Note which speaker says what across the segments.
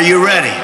Speaker 1: Are you ready?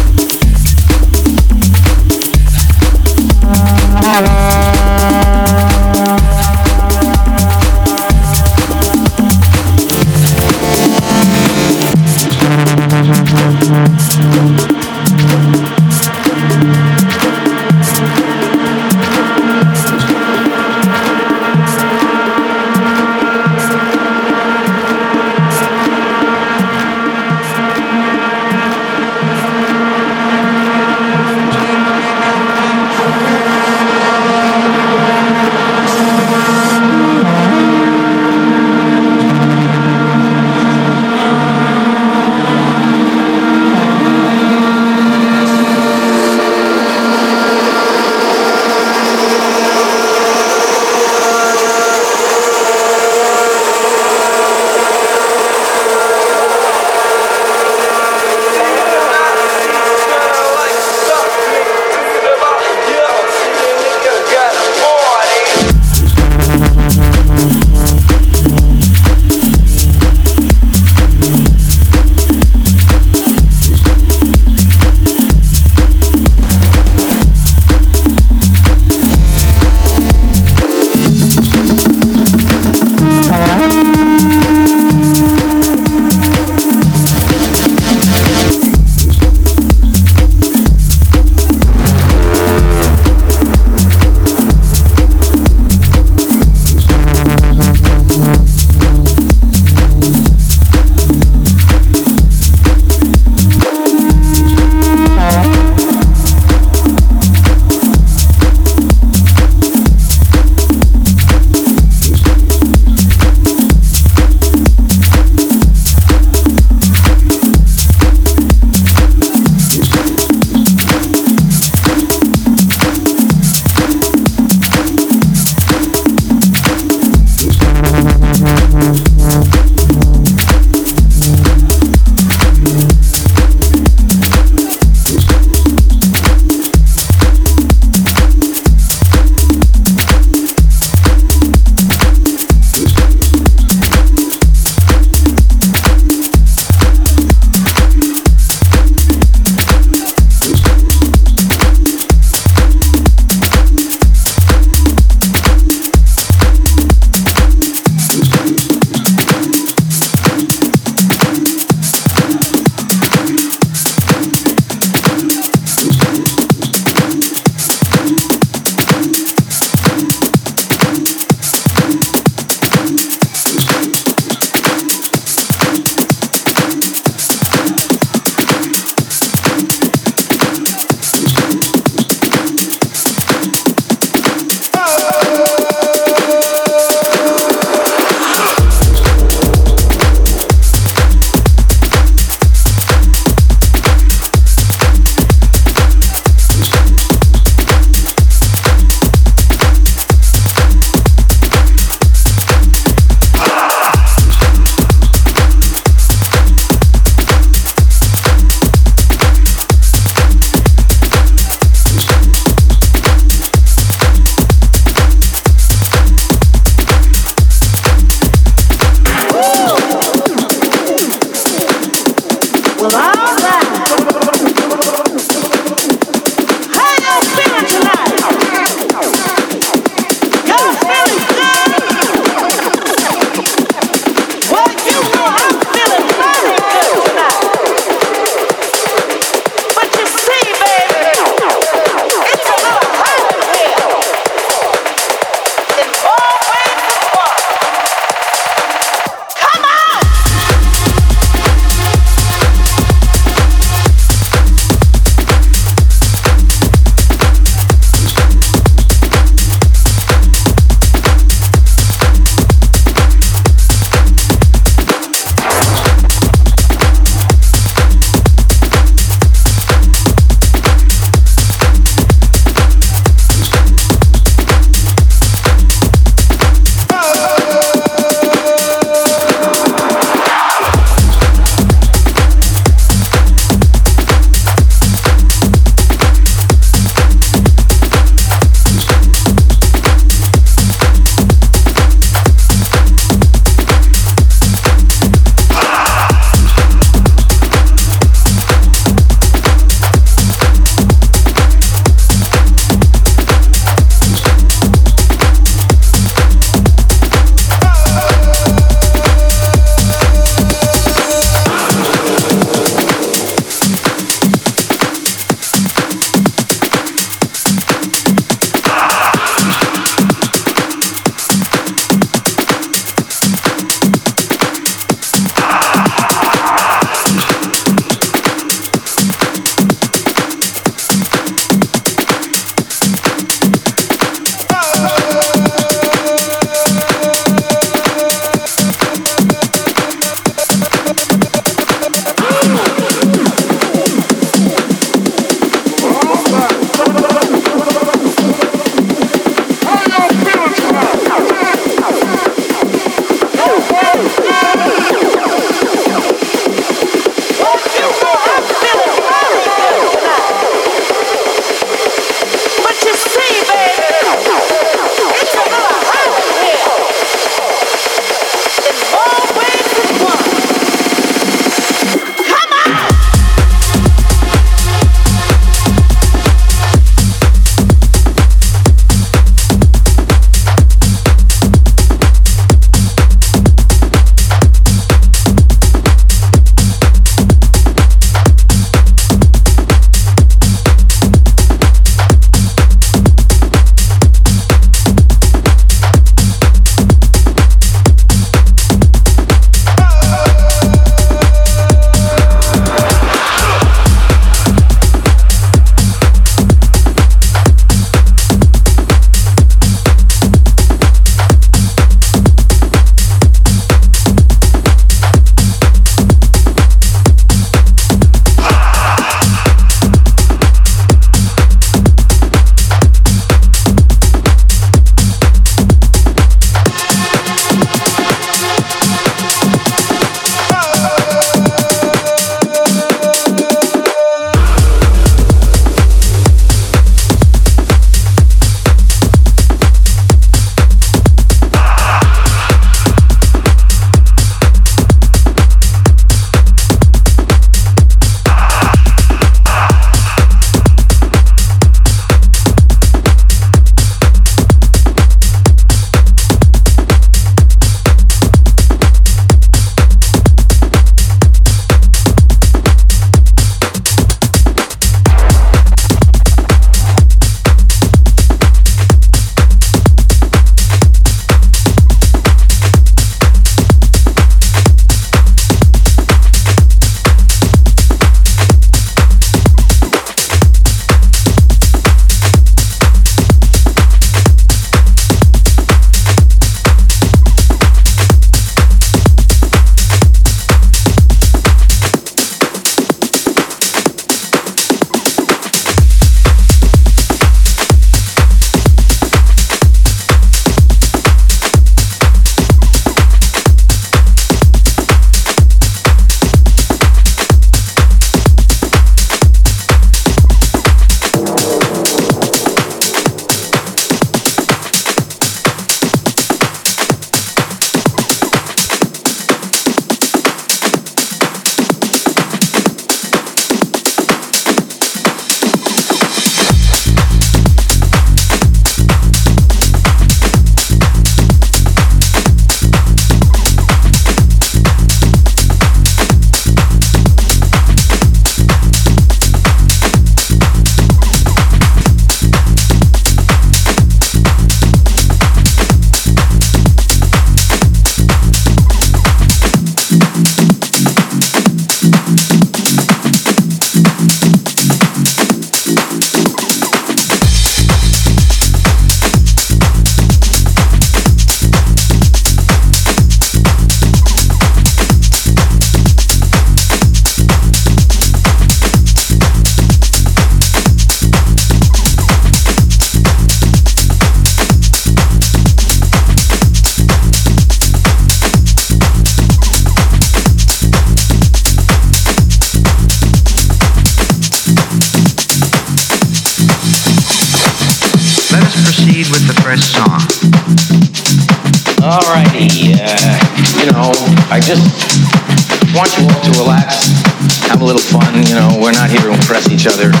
Speaker 2: little fun, you know, we're not here to impress each other. All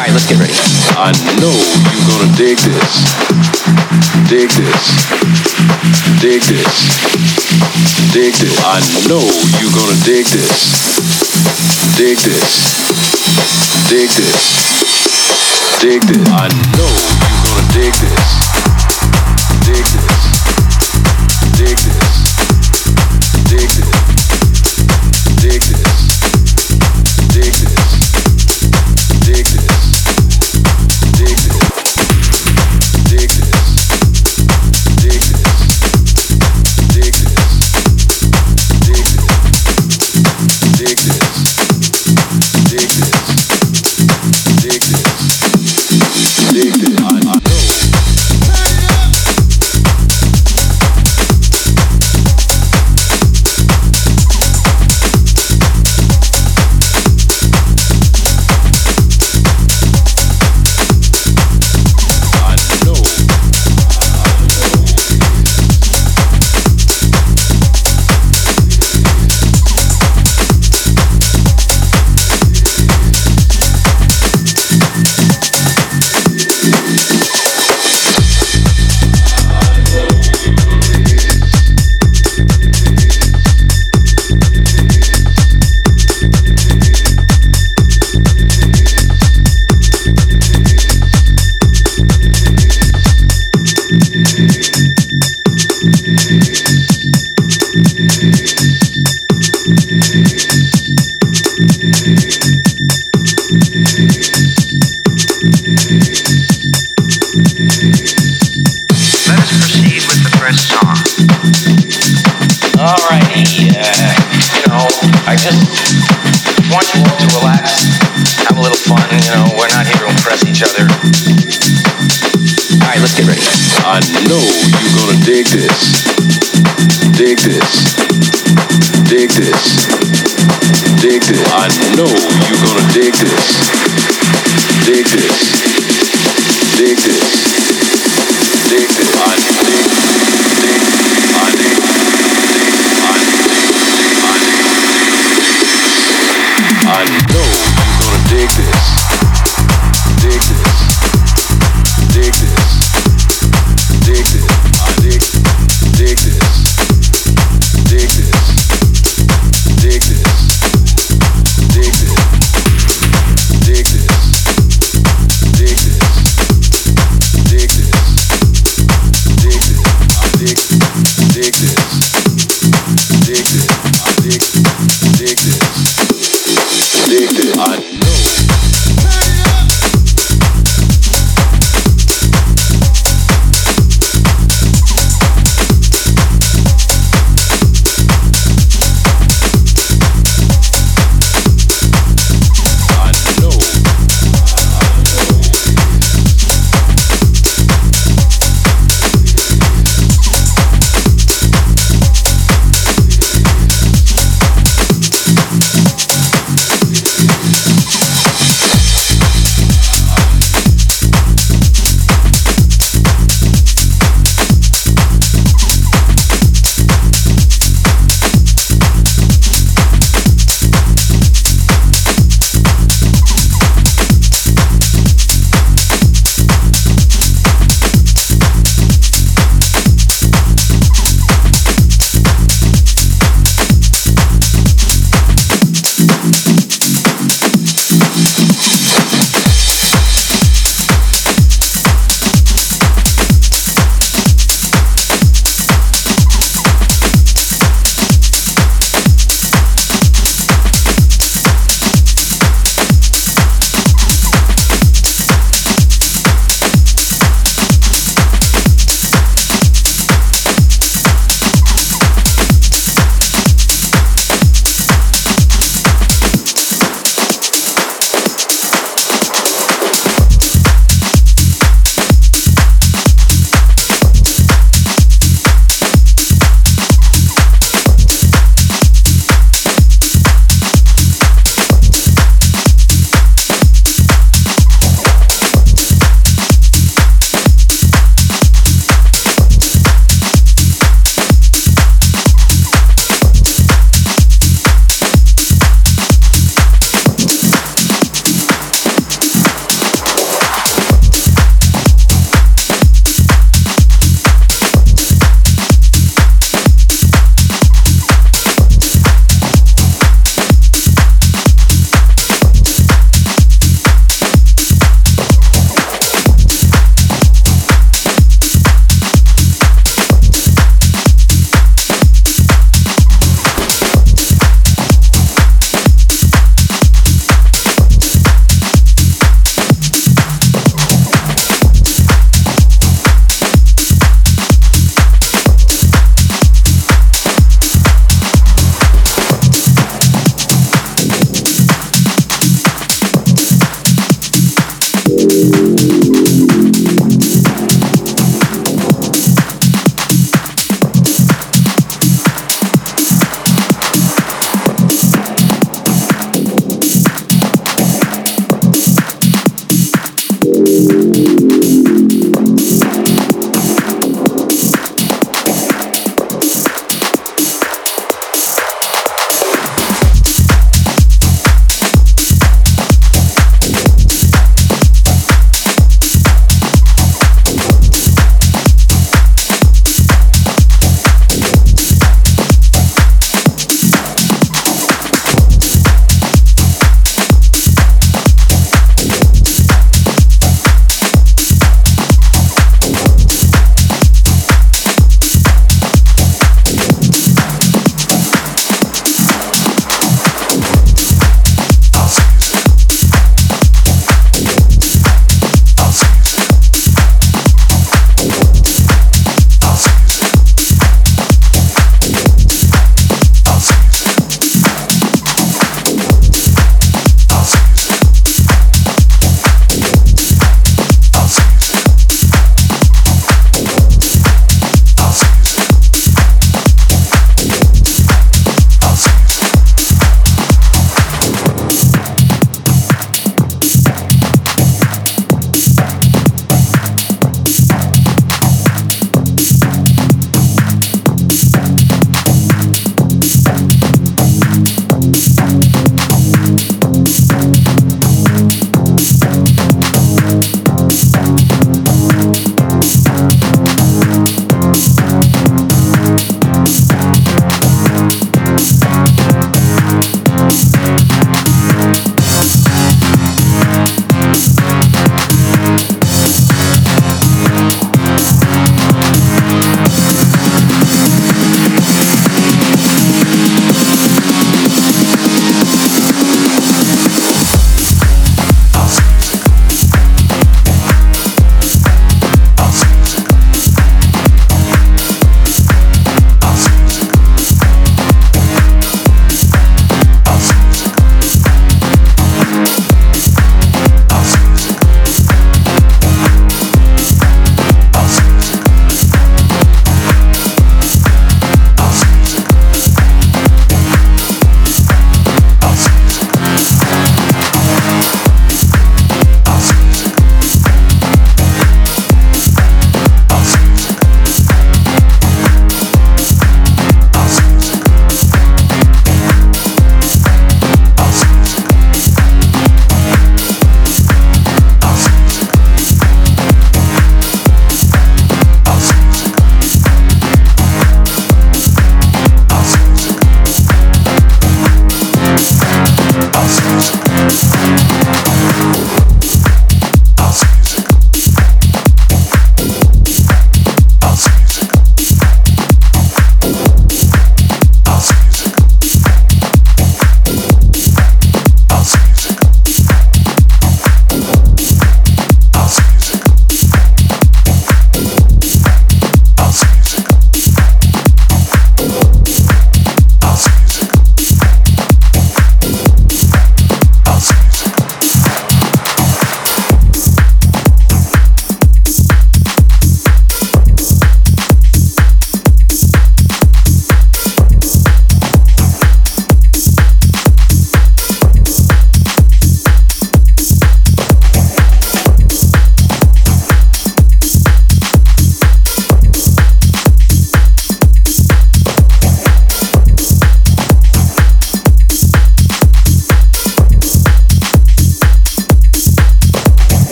Speaker 2: right, let's get ready.
Speaker 3: I know you're gonna dig this. Dig this. Dig this. Dig this. I know you're gonna dig this. Dig this. Dig this. Dig this. I know you're gonna dig this. know.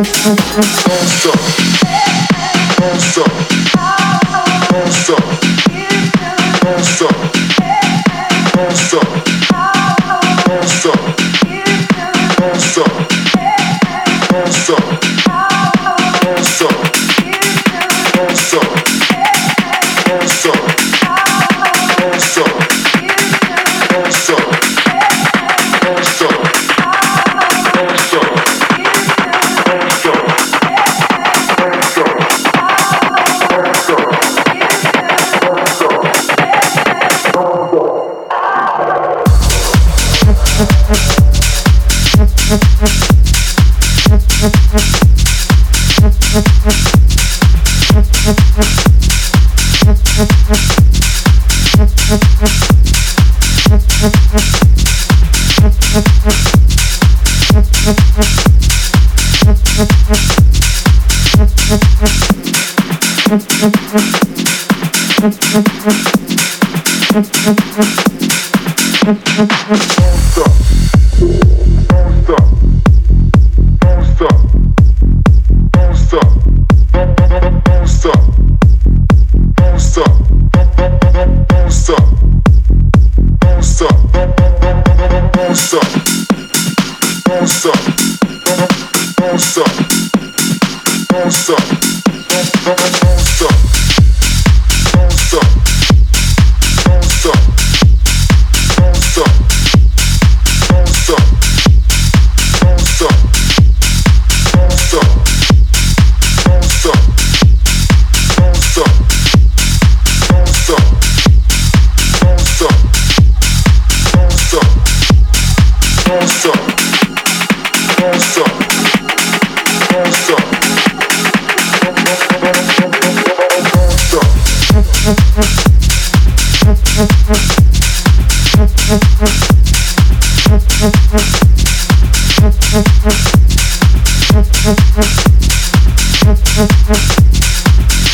Speaker 3: non-stop, non-stop. Don't stop. Don't, don't, don't stop.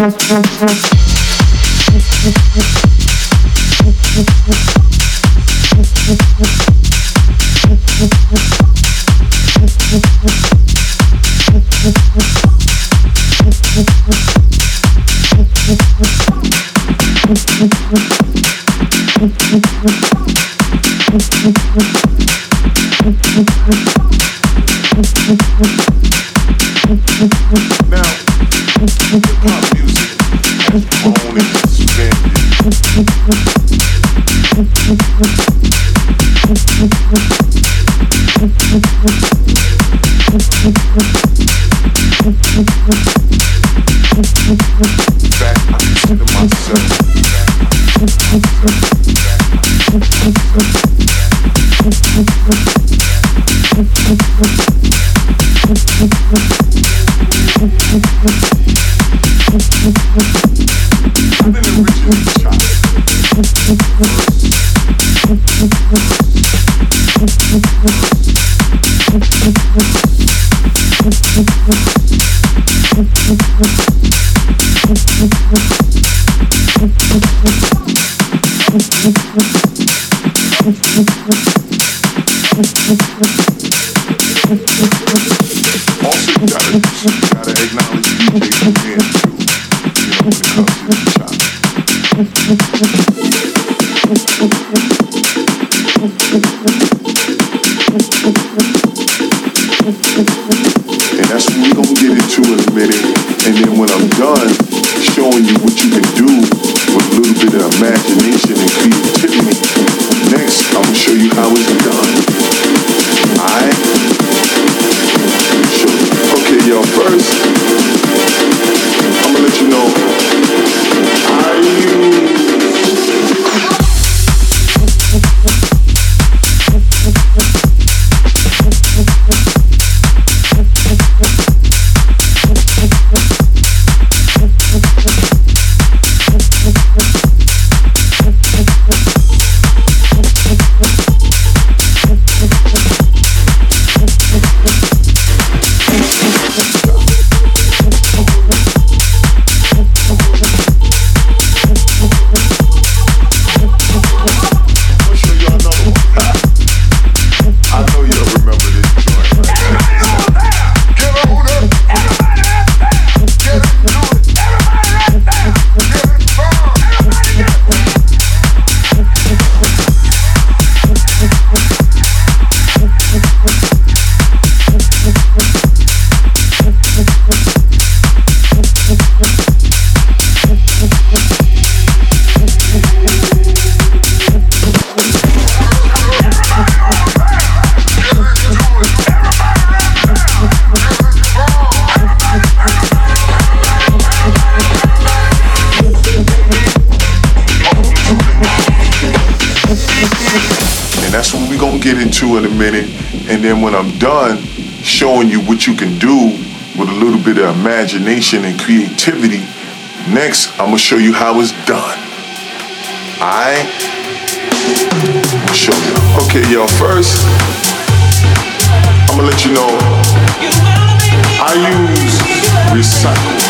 Speaker 3: Thank you.
Speaker 4: Also, Thank you. a minute, and then when I'm done, showing you what you can do with a little bit of imagination and creativity. Next, I'm gonna show you how it's done. I show you. Okay, y'all. First, I'm gonna let you know I use recycle.